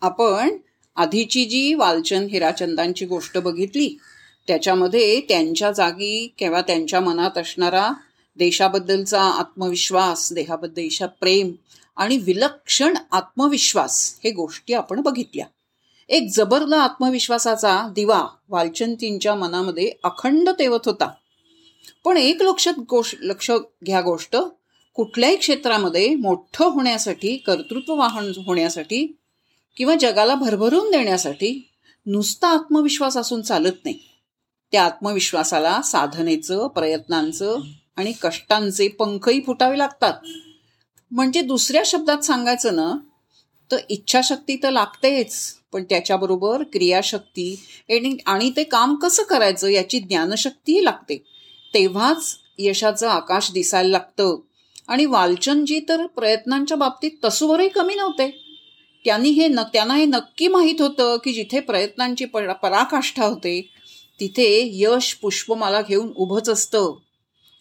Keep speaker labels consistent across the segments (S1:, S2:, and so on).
S1: आपण आधीची जी वालचंद हिराचंदांची गोष्ट बघितली त्याच्यामध्ये त्यांच्या जागी किंवा त्यांच्या मनात असणारा देशाबद्दलचा आत्मविश्वास देहाबद्दलचा प्रेम आणि विलक्षण आत्मविश्वास हे गोष्टी आपण बघितल्या. एक जबरद आत्मविश्वासाचा दिवा वालचंतींच्या मनामध्ये अखंड तेवत होता. पण एक लक्षात गोष्ट लक्ष घ्या गोष्ट कुठल्याही क्षेत्रामध्ये मोठं होण्यासाठी कर्तृत्व वाहन होण्यासाठी किंवा जगाला भरभरून देण्यासाठी नुसता आत्मविश्वास असून चालत नाही. त्या आत्मविश्वासाला साधनेचं प्रयत्नांचं आणि कष्टांचे पंखही फुटावे लागतात. म्हणजे दुसऱ्या शब्दात सांगायचं ना तर इच्छाशक्ती तर लागतेच पण त्याच्याबरोबर क्रियाशक्ती आणि ते काम कसं करायचं याची ज्ञानशक्तीही लागते. तेव्हाच यशाचं आकाश दिसायला लागतं. आणि वालचंदजी तर प्रयत्नांच्या बाबतीत तसोवरही कमी नव्हते. त्यांनी हे न त्यांना हे नक्की माहीत होतं की जिथे प्रयत्नांची पराकाष्ठा होते तिथे यश पुष्पमाला घेऊन उभंच असतं.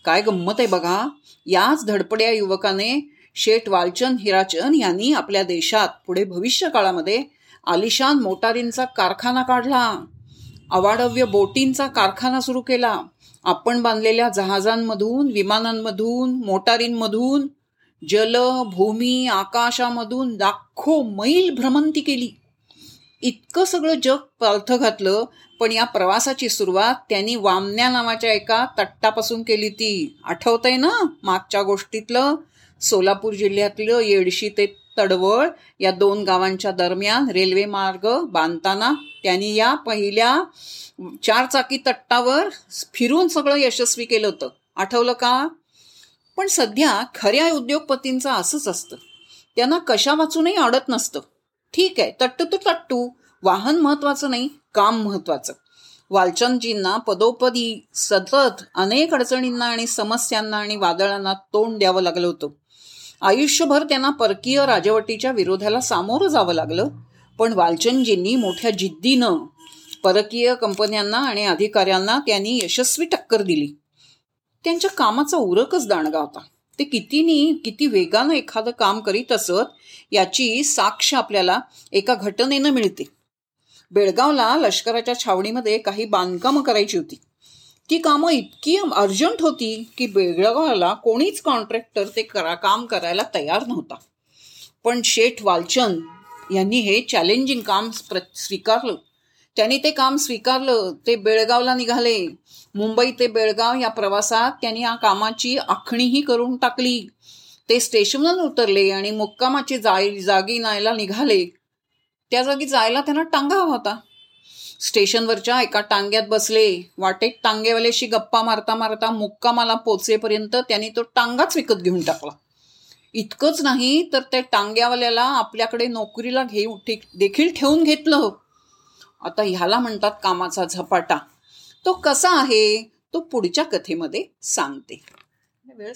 S1: काय गंमत आहे बघा. याच धडपड्या युवकाने शेठ वालचंद हिराचंद यांनी आपल्या देशात पुढे भविष्य काळामध्ये आलिशान मोटारींचा कारखाना काढला. अवाढव्य बोटींचा कारखाना सुरू केला. आपण बांधलेल्या जहाजांमधून विमानांमधून मोटारींमधून जल भूमी आकाशामधून लाखो मैल भ्रमंती केली. इतकं सगळं जग पालथ घातलं पण या प्रवासाची सुरुवात त्यांनी वामन्या नावाच्या एका तट्टापासून केली ती. आठवतंय ना मागच्या गोष्टीतलं? सोलापूर जिल्ह्यातलं येडशी ते तडवळ या दोन गावांच्या दरम्यान रेल्वे मार्ग बांधताना त्यांनी या पहिल्या चारचाकी तट्टावर फिरून सगळं यशस्वी केलं होतं. आठवलं का? पण सध्या खऱ्या उद्योगपतींचं असंच असतं. त्यांना कशा वाचूनही आवडत नसतं. ठीक आहे तट्टू तो तट्टू वाहन महत्वाचं नाही काम महत्वाचं. वालचंदजींना पदोपदी सतत अनेक अडचणींना आणि समस्यांना आणि वादळांना तोंड द्यावं लागलं होतं. आयुष्यभर त्यांना परकीय राजवटीच्या विरोधाला सामोरं जावं लागलं पण वालचंदजींनी मोठ्या जिद्दीनं परकीय कंपन्यांना आणि अधिकाऱ्यांना त्यांनी यशस्वी टक्कर दिली. त्यांच्या कामाचा उरकच दाणगा होता. ते कितीनी किती वेगानं एखादं काम करीत असत याची साक्ष आपल्याला एका घटनेनं मिळते. बेळगावला लष्कराच्या छावणीमध्ये काही बांधकामं करायची होती. ती कामं इतकी अर्जंट होती की बेळगावाला कोणीच कॉन्ट्रॅक्टर ते करा काम करायला तयार नव्हता. पण शेठ वालचंद यांनी हे चॅलेंजिंग काम स्वीकारलं. त्यांनी ते काम स्वीकारलं ते बेळगावला निघाले. मुंबई ते बेळगाव या प्रवासात त्यांनी या कामाची आखणीही करून टाकली. ते स्टेशनवर उतरले आणि मुक्कामाची जाई जागी नायला निघाले. त्या जागी जायला त्यांना टांगा हवा होता. स्टेशनवरच्या एका टांग्यात बसले. वाटेत टांगेवाल्याशी गप्पा मारता मारता मुक्कामाला पोचेपर्यंत त्यांनी तो टांगाच विकत घेऊन टाकला. इतकंच नाही तर त्या टांग्यावाल्याला आपल्याकडे नोकरीला घेऊ देखील ठेवून घेतलं. आता ह्याला म्हणतात कामाचा झपाटा. तो कसा आहे? तो पुढच्या कथेमध्ये सांगते. वेळ